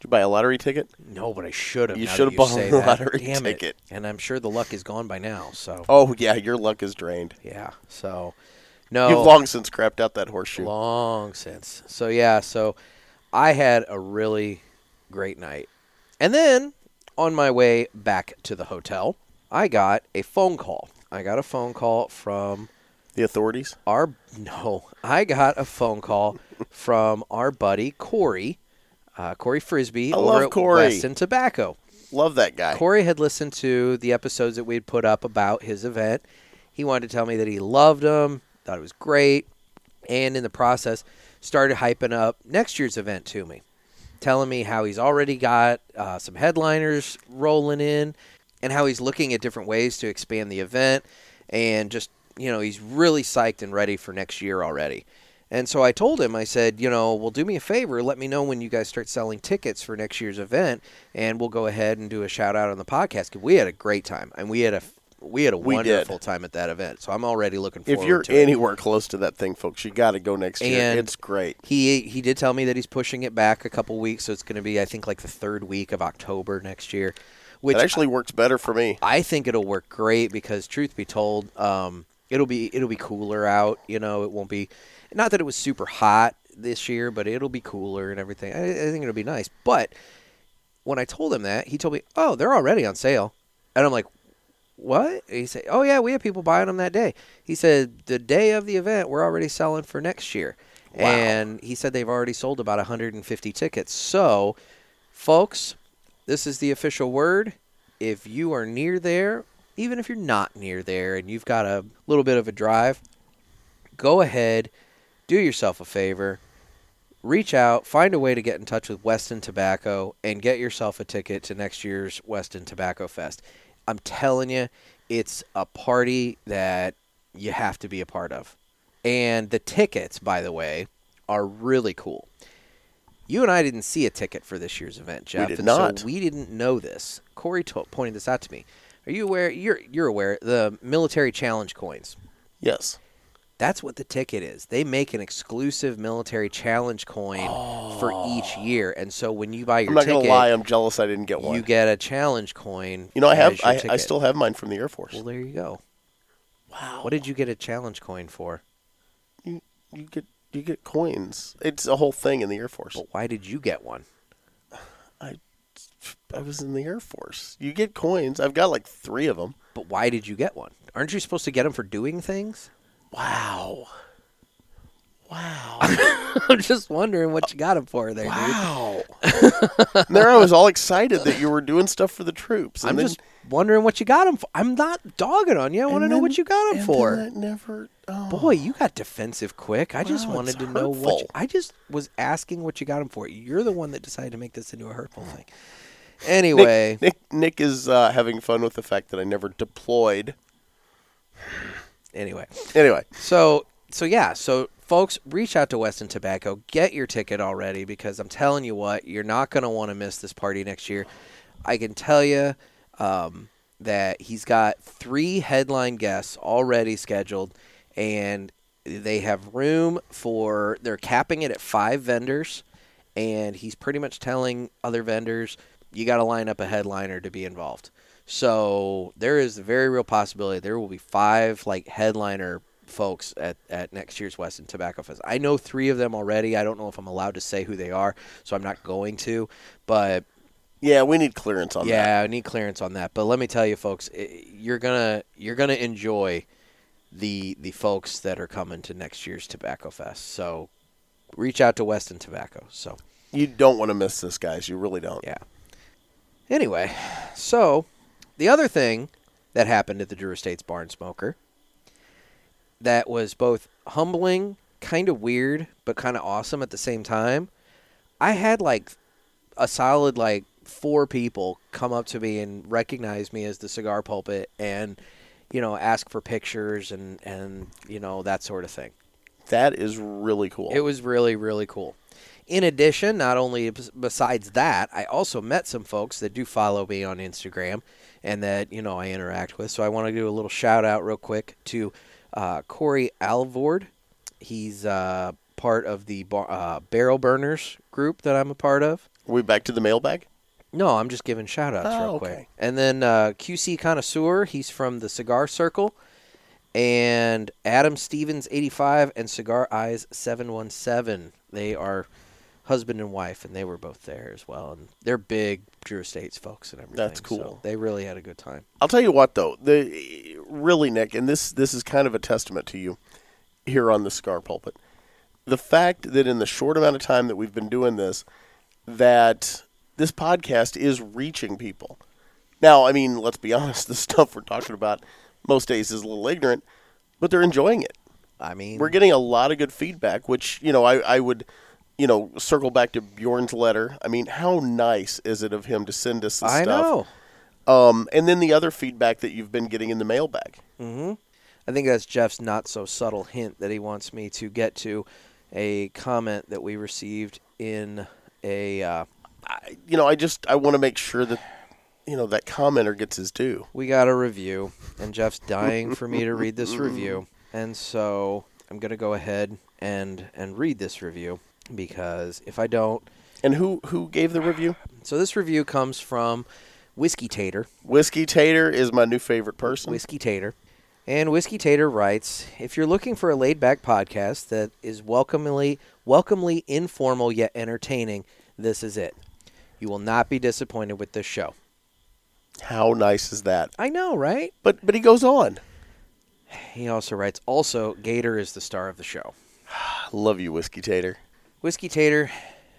Did you buy a lottery ticket? No, but I should have. You should have bought a lottery Damn it. ticket. And I'm sure the luck is gone by now. So Oh yeah, your luck is drained. yeah. So no. You've long since crapped out that horseshoe. Long since. So yeah, so I had a really great night. And then on my way back to the hotel, I got a phone call. I got a phone call from The authorities? our no, I got a phone call from our buddy Corey, uh, Corey Frisbee I over love at Corey. Weston Tobacco. Love that guy. Corey had listened to the episodes that we'd put up about his event. He wanted to tell me that he loved them, thought it was great, and in the process, started hyping up next year's event to me, telling me how he's already got uh, some headliners rolling in, and how he's looking at different ways to expand the event, and just you know he's really psyched and ready for next year already. And so I told him, I said, you know, well, do me a favor, let me know when you guys start selling tickets for next year's event, and we'll go ahead and do a shout out on the podcast. 'Cause we had a great time, and we had a we had a We did. wonderful time at that event. So I'm already looking forward If you're to it. anywhere close to that thing, folks, you got to go next year. It's great. He he did tell me that he's pushing it back a couple weeks, so it's going to be I think like the third week of October next year, which it actually works better for me. I think it'll work great because truth be told, um, it'll be it'll be cooler out. You know, it won't be not that it was super hot this year, but it'll be cooler and everything. I, I think it'll be nice. But when I told him that, he told me, "Oh, they're already on sale," and I'm like, "What?" He said, "Oh yeah, we have people buying them that day." He said, "The day of the event, we're already selling for next year," Wow. and he said they've already sold about 150 tickets. So, folks, this is the official word. If you are near there, even if you're not near there and you've got a little bit of a drive, go ahead, do yourself a favor, reach out, find a way to get in touch with Weston Tobacco, and get yourself a ticket to next year's Weston Tobacco Fest. I'm telling you, it's a party that you have to be a part of. And the tickets, by the way, are really cool. You and I didn't see a ticket for this year's event, Jeff. We did not. So we didn't know this. Corey to- pointed this out to me. Are you aware? You're you're aware the military challenge coins. Yes. That's what the ticket is. They make an exclusive military challenge coin for each oh. year, and so when you buy your I'm not ticket, gonna lie. I'm jealous I didn't get one. you get a challenge coin. You know, I have. I, I still have mine from the Air Force. Well, there you go. wow. What did you get a challenge coin for? you, you get? You get coins. It's a whole thing in the Air Force. But why did you get one? I I was in the Air Force. You get coins. I've got like three of them. But why did you get one? Aren't you supposed to get them for doing things? Wow. Wow. I'm just wondering what you got them for there, dude. wow. There I was all excited that you were doing stuff for the troops. I'm then- just wondering what you got them for. I'm not dogging on you. I want to know what you got and for. that never. Oh. Boy, you got defensive quick. I just Wow, wanted it's to know what. You. I just was asking what you got him for. You're the one that decided to make this into a hurtful thing. Anyway, Nick, Nick, Nick is uh, having fun with the fact that I never deployed. Anyway. Anyway, So so yeah, so folks, reach out to Weston Tobacco, get your ticket already because I'm telling you what, you're not going to want to miss this party next year. I can tell you um, that he's got three headline guests already scheduled, and they have room for. They're capping it at five vendors, and he's pretty much telling other vendors you got to line up a headliner to be involved. So there is a very real possibility there will be five like headliner folks at, at next year's Weston Tobacco Fest. I know three of them already. I don't know if I'm allowed to say who they are, so I'm not going to. But yeah, we need clearance on that. yeah, I need clearance on that. But let me tell you, folks, i you're gonna you're gonna enjoy the the folks that are coming to next year's Tobacco Fest. So reach out to Weston Tobacco. So You don't want to miss this, guys. You really don't. yeah. Anyway, so the other thing that happened at the Drew Estates Barn Smoker that was both humbling, kind of weird, but kind of awesome at the same time. I had like a solid like four people come up to me and recognize me as the cigar pulpit and you know, ask for pictures and and you know that sort of thing. That is really cool. It was really really cool. In addition, not only besides that, I also met some folks that do follow me on Instagram and that you know I interact with. So I want to do a little shout out real quick to uh, Corey Alvord. He's uh, part of the bar- uh, Barrel Burners group that I'm a part of. Are we back to the mailbag? No, I'm just giving shout outs Oh, real okay. quick. And then uh, QC Connoisseur, he's from the Cigar Circle. And Adam Stevens, 85, and Cigar Eyes, 717. They are husband and wife, and they were both there as well. And they're big Drew Estates folks and everything. That's so cool. they really had a good time. I'll tell you what though, the really Nick, and this this is kind of a testament to you here on the Cigar Pulpit. The fact that in the short amount of time that we've been doing this, that this podcast is reaching people. Now, I mean, let's be honest, the stuff we're talking about most days is a little ignorant, but they're enjoying it. I mean, We're getting a lot of good feedback, which, you know, I, I would, you know, circle back to Bjorn's letter. I mean, how nice is it of him to send us this I stuff? know. Um, and then the other feedback that you've been getting in the mailbag. hmm I think that's Jeff's not so subtle hint that he wants me to get to a comment that we received in a. Uh, I, you know, I just I want to make sure that you know that commenter gets his due. we got a review, and Jeff's dying for me to read this review, and so I'm gonna go ahead and and read this review because if I don't, And who who gave the review? so this review comes from Whiskey Tater. Whiskey Tater is my new favorite person. Whiskey Tater. And Whiskey Tater writes, if you're looking for a laid back podcast that is welcomingly welcomely informal yet entertaining, this is it. You will not be disappointed with this show. How nice is that? I know, right? But but he goes on. He also writes, also, Gator is the star of the show. I love you, Whiskey Tater. Whiskey Tater,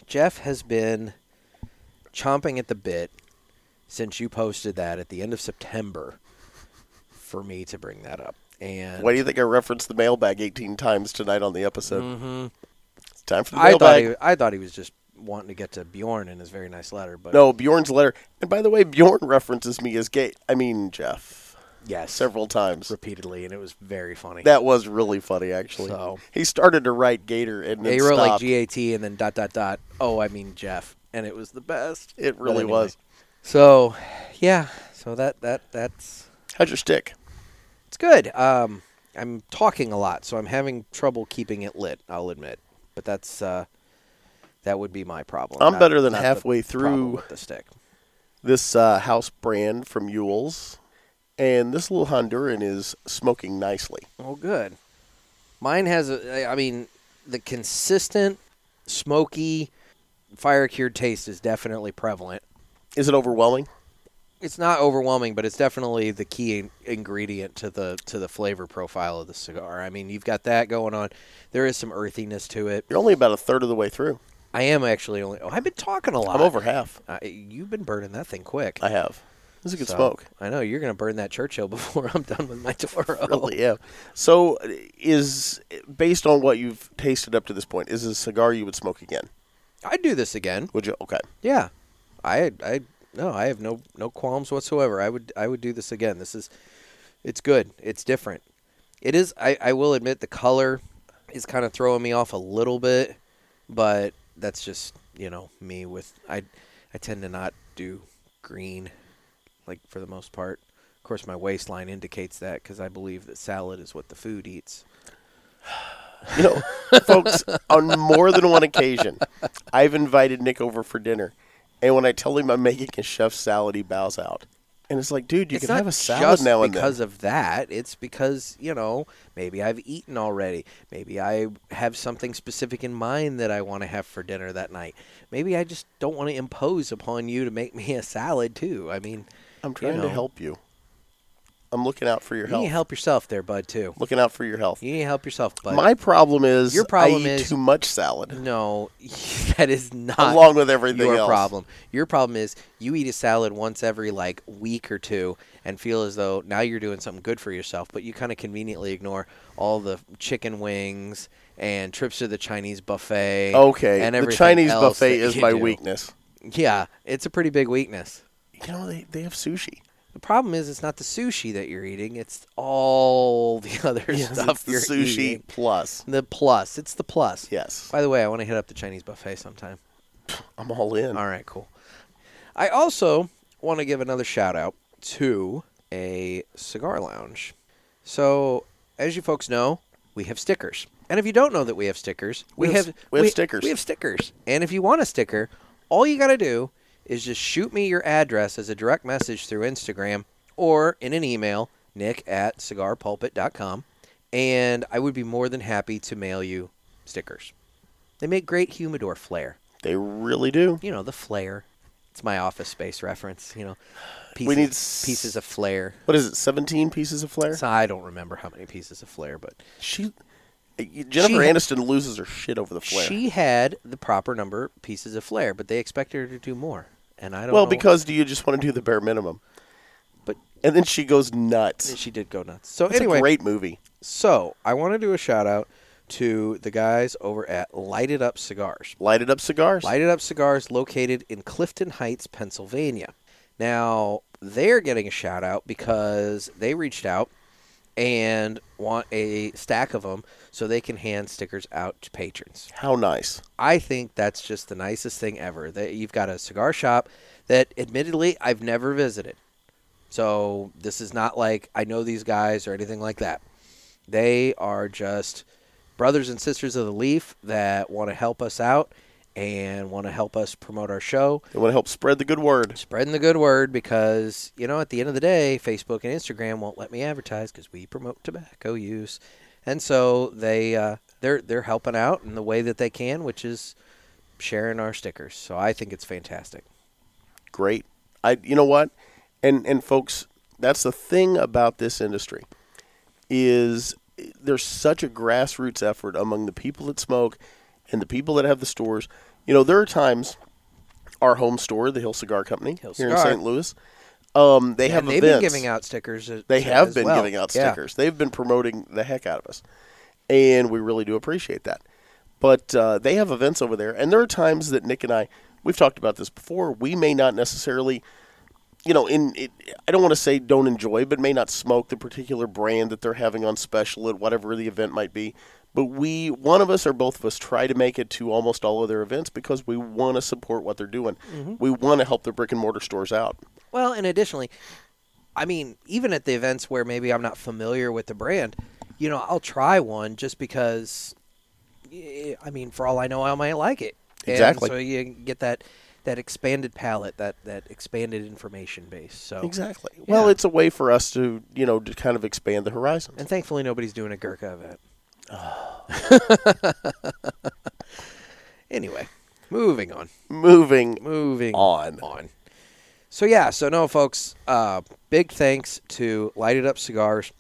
Jeff has been chomping at the bit since you posted that at the end of September for me to bring that up. And Why do you think I referenced the mailbag 18 times tonight on the episode? Mhm. It's time for the I thought mailbag. he, I thought he was just wanting to get to Bjorn in his very nice letter, but no, Bjorn's letter. And by the way, Bjorn references me as gay. I mean Jeff yes, several times. repeatedly, and it was very funny. That was really funny, actually. So- he started to write Gator and then he wrote like stopped. GAT and then dot dot dot. Oh, I mean Jeff, and it was the best. It really anyway. was. So, yeah. So that that that's How's your stick? it's good. Um, I'm talking a lot, so I'm having trouble keeping it lit. I'll admit, but that's uh, that would be my problem. I'm not- better than halfway through. the stick. This uh, house brand from Uhle's, and this little Honduran is smoking nicely. Oh, good. Mine has a. I mean, the consistent, smoky, fire cured taste is definitely prevalent. Is it overwhelming? It's not overwhelming, but it's definitely the key in- ingredient to the to the flavor profile of the cigar. I mean, you've got that going on. There is some earthiness to it. You're only about a third of the way through. I am actually only. Oh, I've been talking a lot. I'm over half. Uh, you've been burning that thing quick. I have. This is a good So, smoke. I know you're going to burn that Churchill before I'm done with my Toro. Really, yeah. So, is based on what you've tasted up to this point, is this a cigar you would smoke again? I'd do this again. Would you? Okay. Yeah, I I no, I have no no qualms whatsoever. I would I would do this again. This is it's good. It's different. It is. I I will admit the color is kind of throwing me off a little bit, but that's just you know me with I I tend to not do green like for the most part. Of course, my waistline indicates that because I believe that salad is what the food eats. You know, folks, on more than one occasion, I've invited Nick over for dinner, and when I tell him I'm making a chef salad, he bows out. And it's like, dude, you it's can have a salad now and because then. of that. It's because you know maybe I've eaten already. Maybe I have something specific in mind that I want to have for dinner that night. Maybe I just don't want to impose upon you to make me a salad too. I mean, I'm trying know. to help you. I'm looking out for your you health. You need to help yourself there, bud. Too. Looking out for your health. You need to help yourself, bud. My problem is Your problem I eat is- too much salad, no, that is not along with everything your else. problem. Your problem is you eat a salad once every like week or two and feel as though now you're doing something good for yourself, but you kind of conveniently ignore all the chicken wings and trips to the Chinese buffet. Okay, and the Chinese buffet is my do. weakness. Yeah, it's a pretty big weakness. You know, they, they have sushi. The problem is, it's not the sushi that you're eating; it's all the other Yes, stuff the you're sushi eating. plus. The plus, it's the plus. Yes, By the way, I want to hit up the Chinese buffet sometime. I'm all in. All right, cool. I also want to give another shout out to a cigar lounge. So, as you folks know, we have stickers. And if you don't know that we have stickers, we, We have- have we have stickers. We have stickers. And if you want a sticker, all you got to do is just shoot me your address as a direct message through Instagram or in an email, nick at cigarpulpit.com, and I would be more than happy to mail you stickers. They make great humidor flair They really do. you know, the flare. It's my office space reference, you know. Pieces, We need s- pieces of flare. What is it? 17 pieces of flair. So I don't remember how many pieces of flare, but She, Jennifer She- Aniston loses her shit over the flare. she had the proper number of pieces of flare, but they expected her to do more, and I don't. well, because do you just want to do the bare minimum? But- and then she goes nuts. she did go nuts. So It's anyway, a great movie. so I want to do a shout out to the guys over at Lighted Up Cigars. Lighted up cigars. Lighted Up Cigars, located in Clifton Heights, Pennsylvania. Now, they're getting a shout out because they reached out and want a stack of them so they can hand stickers out to patrons. How nice. I think that's just the nicest thing ever. That you've got a cigar shop that admittedly I've never visited. So, this is not like I know these guys or anything like that. They are just brothers and sisters of the Leaf that want to help us out and want to help us promote our show, They want to help spread the good word. spreading the good word because, you know, at the end of the day, Facebook and Instagram won't let me advertise because we promote tobacco use. And so they uh, they're they're helping out in the way that they can, which is sharing our stickers. So I think it's fantastic. Great. I. You know what? And and folks, that's the thing about this industry is there's such a grassroots effort among the people that smoke and the people that have the stores. You know, there are times our home store, the Hill Cigar Company Hill here in St. Louis, um, they have and they've events. been giving out stickers. as- They have been well. giving out Yeah. stickers. They've been promoting the heck out of us, and we really do appreciate that. But uh, they have events over there, and there are times that Nick and I, we've talked about this before. We may not necessarily, you know, in it, I don't want to say don't enjoy, but may not smoke the particular brand that they're having on special at whatever the event might be. But we, one of us or both of us, try to make it to almost all of their events because we want to support what they're doing. Mm-hmm. We want to help the brick and mortar stores out. Well, and additionally, I mean, even at the events where maybe I'm not familiar with the brand, you know, I'll try one just because. eh, I mean, for all I know, I might like it. And Exactly. so you get that that expanded palette, that that expanded information base. So Exactly. Well, it's a way for us to, you know, to kind of expand the horizons. and thankfully, nobody's doing a Gurkha event. anyway, moving on. Moving Moving on. on. So yeah, so no, folks. Uh, big thanks to Lighted Up Cigars,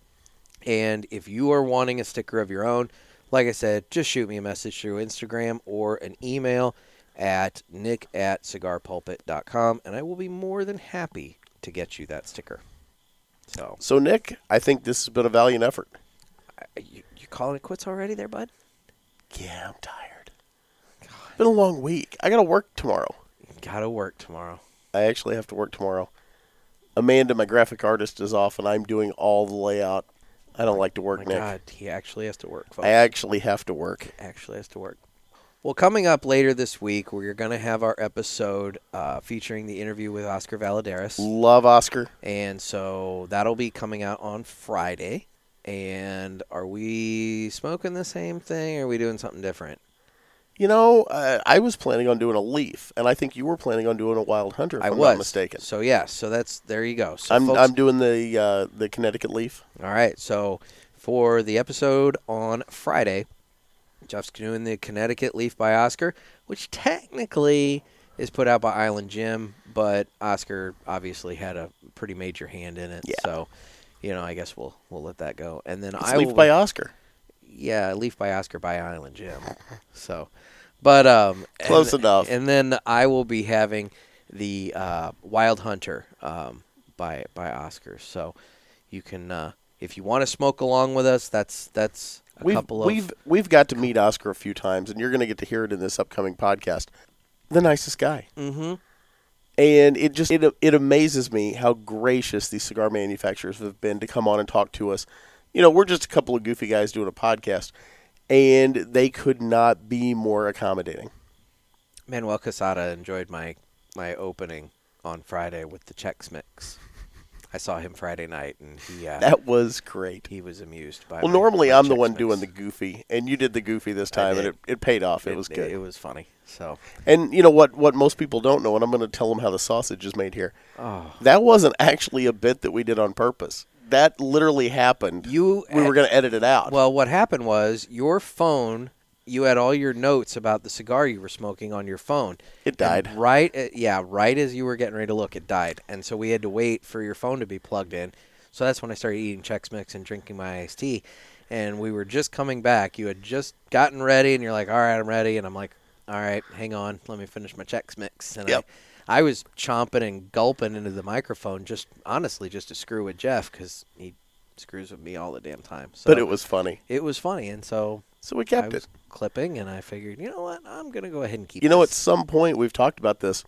and if you are wanting a sticker of your own, like I said, just shoot me a message through Instagram or an email at nick at cigarpulpit.com, and I will be more than happy to get you that sticker. So, So, Nick, I think this has been a valiant effort. I- you, you calling it quits already, there, bud? Yeah, I'm tired. It's been a long week. I got to work tomorrow. Gotta work tomorrow. I actually have to work tomorrow. Amanda, my graphic artist, is off, and I'm doing all the layout. I don't like to work, my Nick. God, he actually has to work. Folks. I actually have to work. actually has to work. Well, coming up later this week, we're going to have our episode uh, featuring the interview with Oscar Valladares. Love Oscar. And so that'll be coming out on Friday. And are we smoking the same thing or are we doing something different? You know, uh, I was planning on doing a leaf, and I think you were planning on doing a wild hunter. If I am was not mistaken. So yeah, so that's there you go. So I'm folks, I'm doing the uh, the Connecticut leaf. all right. So for the episode on Friday, Jeff's doing the Connecticut Leaf by Oscar, which technically is put out by Island Jim, but Oscar obviously had a pretty major hand in it. Yeah. So, you know, I guess we'll we'll let that go. And then It's I leaf will, by Oscar. yeah, Leaf by Oscar by Island Jim. so, but um, Close and, enough. And then I will be having the uh, Wild Hunter um, by by Oscar. So you can, uh, if you want to smoke along with us, that's that's a We've couple of we've we've got to meet Oscar a few times, and you're going to get to hear it in this upcoming podcast. The nicest guy. mm-hmm. And it just it, it amazes me how gracious these cigar manufacturers have been to come on and talk to us. You know, we're just a couple of goofy guys doing a podcast, and they could not be more accommodating. Manuel Quesada enjoyed my my opening on Friday with the Chex Mix. I saw him Friday night, and he uh, That was great. he was amused by. Well, my- normally my I'm the one doing the goofy, and you did the goofy this time, and it, it paid off. It, was good. It, was funny. So, and you know what? What most people don't know, and I'm going to tell them how the sausage is made here. oh, That wasn't actually a bit that we did on purpose. That literally happened. you we were going to edit it out. Well, what happened was your phone. You had all your notes about the cigar you were smoking on your phone. it died. And right, uh, yeah, right as you were getting ready to look, it died, and so we had to wait for your phone to be plugged in. So that's when I started eating Chex Mix and drinking my iced tea. And we were just coming back. You had just gotten ready, and you're like, "All right, I'm ready." And I'm like, "All right, hang on, let me finish my Chex Mix." And Yep. I, I was chomping and gulping into the microphone, just honestly, just to screw with Jeff because he screws with me all the damn time. So but it was funny, it was funny, and so so we I kept it. clipping, and I figured, you know what, I'm gonna go ahead and keep. You know, at some point we've talked about this.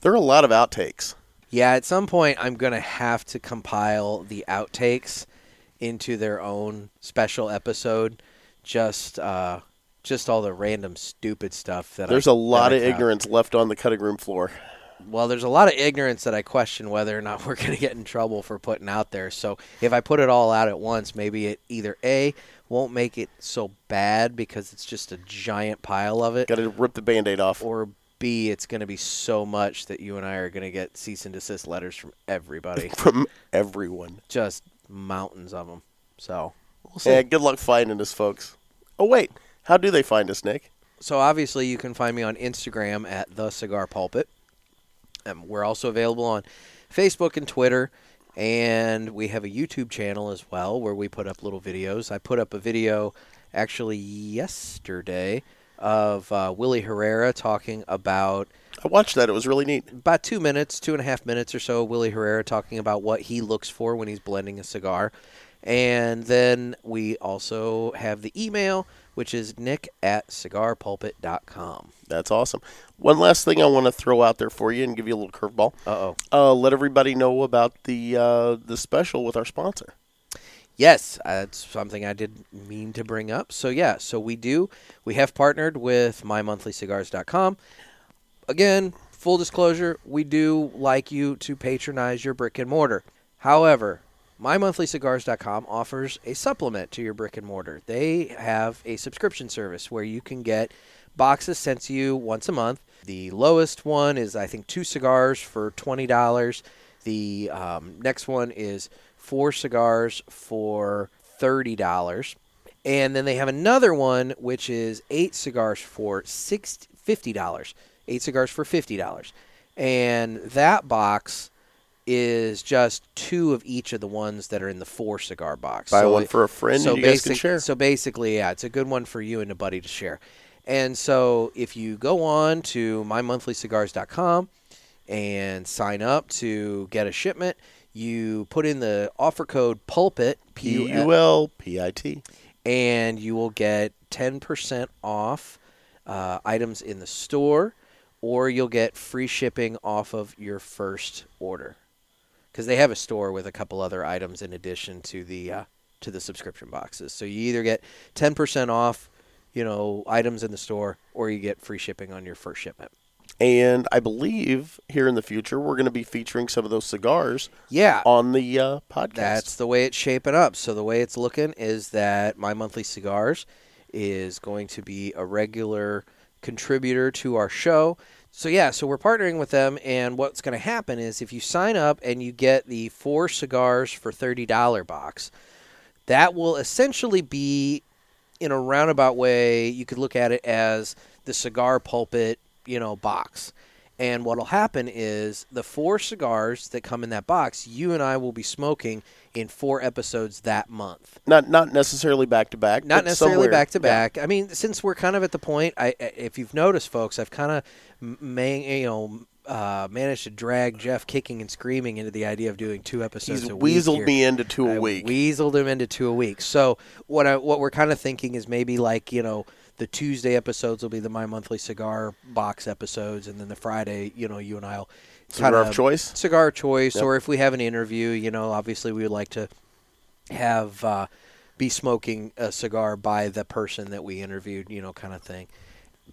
There are a lot of outtakes. Yeah, at some point I'm gonna have to compile the outtakes into their own special episode. Just, uh, just all the random stupid stuff that There's I, a lot of ignorance left on the cutting room floor. Well, there's a lot of ignorance that I question whether or not we're gonna get in trouble for putting out there. So if I put it all out at once, maybe it either a won't make it so bad because it's just a giant pile of it, Got to rip the band-aid off. or B, it's going to be so much that you and I are going to get cease and desist letters from everybody. from everyone. Just mountains of them. So we'll see. Yeah, good luck finding us, folks. Oh wait, how do they find us, Nick? So obviously, you can find me on Instagram at the Cigar Pulpit. Um, we're also available on Facebook and Twitter, and we have a YouTube channel as well where we put up little videos. I put up a video actually yesterday of uh, Willie Herrera talking about I watched that. It was really neat. about two minutes, two and a half minutes or so, Willie Herrera talking about what he looks for when he's blending a cigar. And then we also have the email, which is nick at cigarpulpit.com. That's awesome. One last thing I want to throw out there for you and give you a little curveball. Uh-oh. Uh, let everybody know about the uh, the special with our sponsor. Yes, that's something I did mean to bring up. So, yeah, so we do. We have partnered with mymonthlycigars.com. Again, full disclosure, we do like you to patronize your brick and mortar. However, mymonthlycigars.com offers a supplement to your brick and mortar. They have a subscription service where you can get boxes sent to you once a month. The lowest one is, I think, two cigars for $20. The um, next one is four cigars for $30. And then they have another one, which is eight cigars for six, $50. Eight cigars for $50. And that box is just two of each of the ones that are in the four cigar box. Buy So one for a friend, so and you guys can basic- share. So basically, yeah, it's a good one for you and a buddy to share. And so if you go on to mymonthlycigars.com and sign up to get a shipment, you put in the offer code PULPIT, p u l p i t and you will get 10% off uh, items in the store, or you'll get free shipping off of your first order. Because they have a store with a couple other items in addition to the uh, to the subscription boxes. So you either get 10% off, you know, items in the store, or you get free shipping on your first shipment. And I believe here in the future we're going to be featuring some of those cigars Yeah, on the uh, podcast. That's the way it's shaping up. So the way it's looking is that my monthly cigars is going to be a regular contributor to our show. So yeah, so we're partnering with them, and what's going to happen is if you sign up and you get the four cigars for thirty dollar box, that will essentially be in a roundabout way. You could look at it as the cigar pulpit, you know, box. And what'll happen is the four cigars that come in that box, you and I will be smoking in four episodes that month. not not necessarily back to back. Not necessarily back to back. I mean, since we're kind of at the point, I if you've noticed, folks, I've kind of man, you know. Uh, managed to drag Jeff kicking and screaming into the idea of doing two episodes He's a week weaseled here. me into two a I week. Weaseled him into two a week. So what I, what we're kind of thinking is maybe like you know the Tuesday episodes will be the my monthly cigar box episodes, and then the Friday, you know, you and I'll Cigar of choice? cigar choice, Yep. or if we have an interview, you know, obviously we would like to have uh, be smoking a cigar by the person that we interviewed, you know, kind of thing.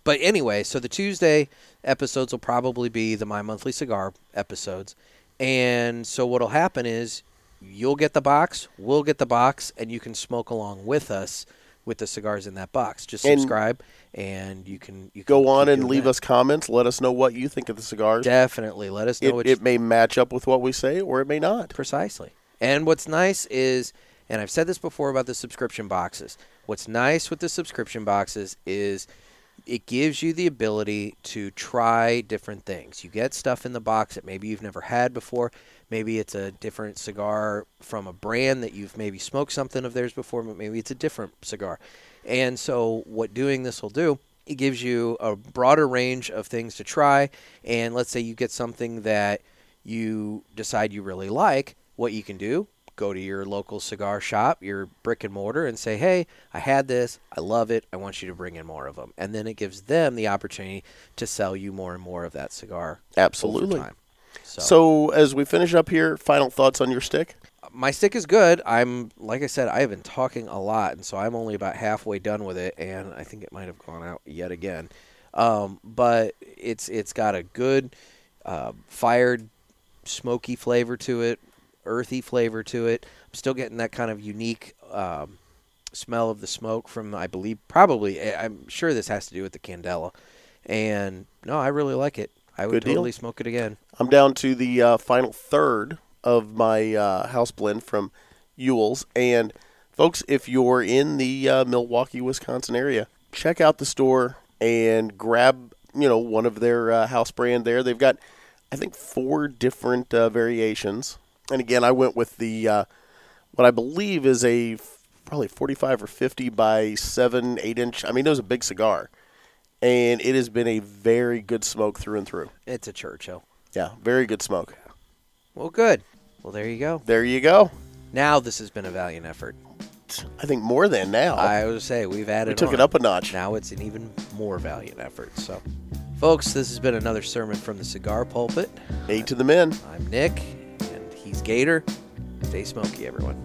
But anyway, so the Tuesday episodes will probably be the My Monthly Cigar episodes. And so what'll happen is you'll get the box, we'll get the box, and you can smoke along with us with the cigars in that box. Just And- subscribe and you can you can Go on and leave that. us comments. Let us know what you think of the cigars. definitely let us know It, it may match up with what we say, or it may not. Precisely. And what's nice is, and I've said this before about the subscription boxes, what's nice with the subscription boxes is it gives you the ability to try different things. You get stuff in the box that maybe you've never had before. Maybe it's a different cigar from a brand that you've maybe smoked something of theirs before, but maybe it's a different cigar. And so, what doing this will do, it gives you a broader range of things to try. And let's say you get something that you decide you really like, what you can do, go to your local cigar shop, your brick and mortar, and say, hey, I had this, I love it, I want you to bring in more of them. And then it gives them the opportunity to sell you more and more of that cigar. Absolutely. So, So, as we finish up here, final thoughts on your stick? my stick is good. I'm like I said, I have been talking a lot, and so I'm only about halfway done with it, and I think it might have gone out yet again. Um, but it's it's got a good uh, fired, smoky flavor to it, earthy flavor to it. I'm still getting that kind of unique um, smell of the smoke from, I believe, probably. I- I'm sure this has to do with the candela, and no, I really like it. I would totally smoke it again. I'm down to the uh, final third of my uh, house blend from Uhle's. And folks, if you're in the uh, Milwaukee, Wisconsin area, check out the store and grab you know one of their uh, house brand there. They've got I think four different uh, variations. And again, I went with the uh, what I believe is a probably 45 or 50 by 7 8 inch. I mean, it was a big cigar. And it has been a very good smoke through and through. It's a Churchill. Yeah, very good smoke. Well, good. Well, there you go. There you go. Now this has been a valiant effort. I think more than now. I would say we've added. we took on. it up a notch. Now it's an even more valiant effort. So, folks, this has been another sermon from the cigar pulpit. Eight to the men. I'm Nick, he's Gator. Stay smoky, everyone.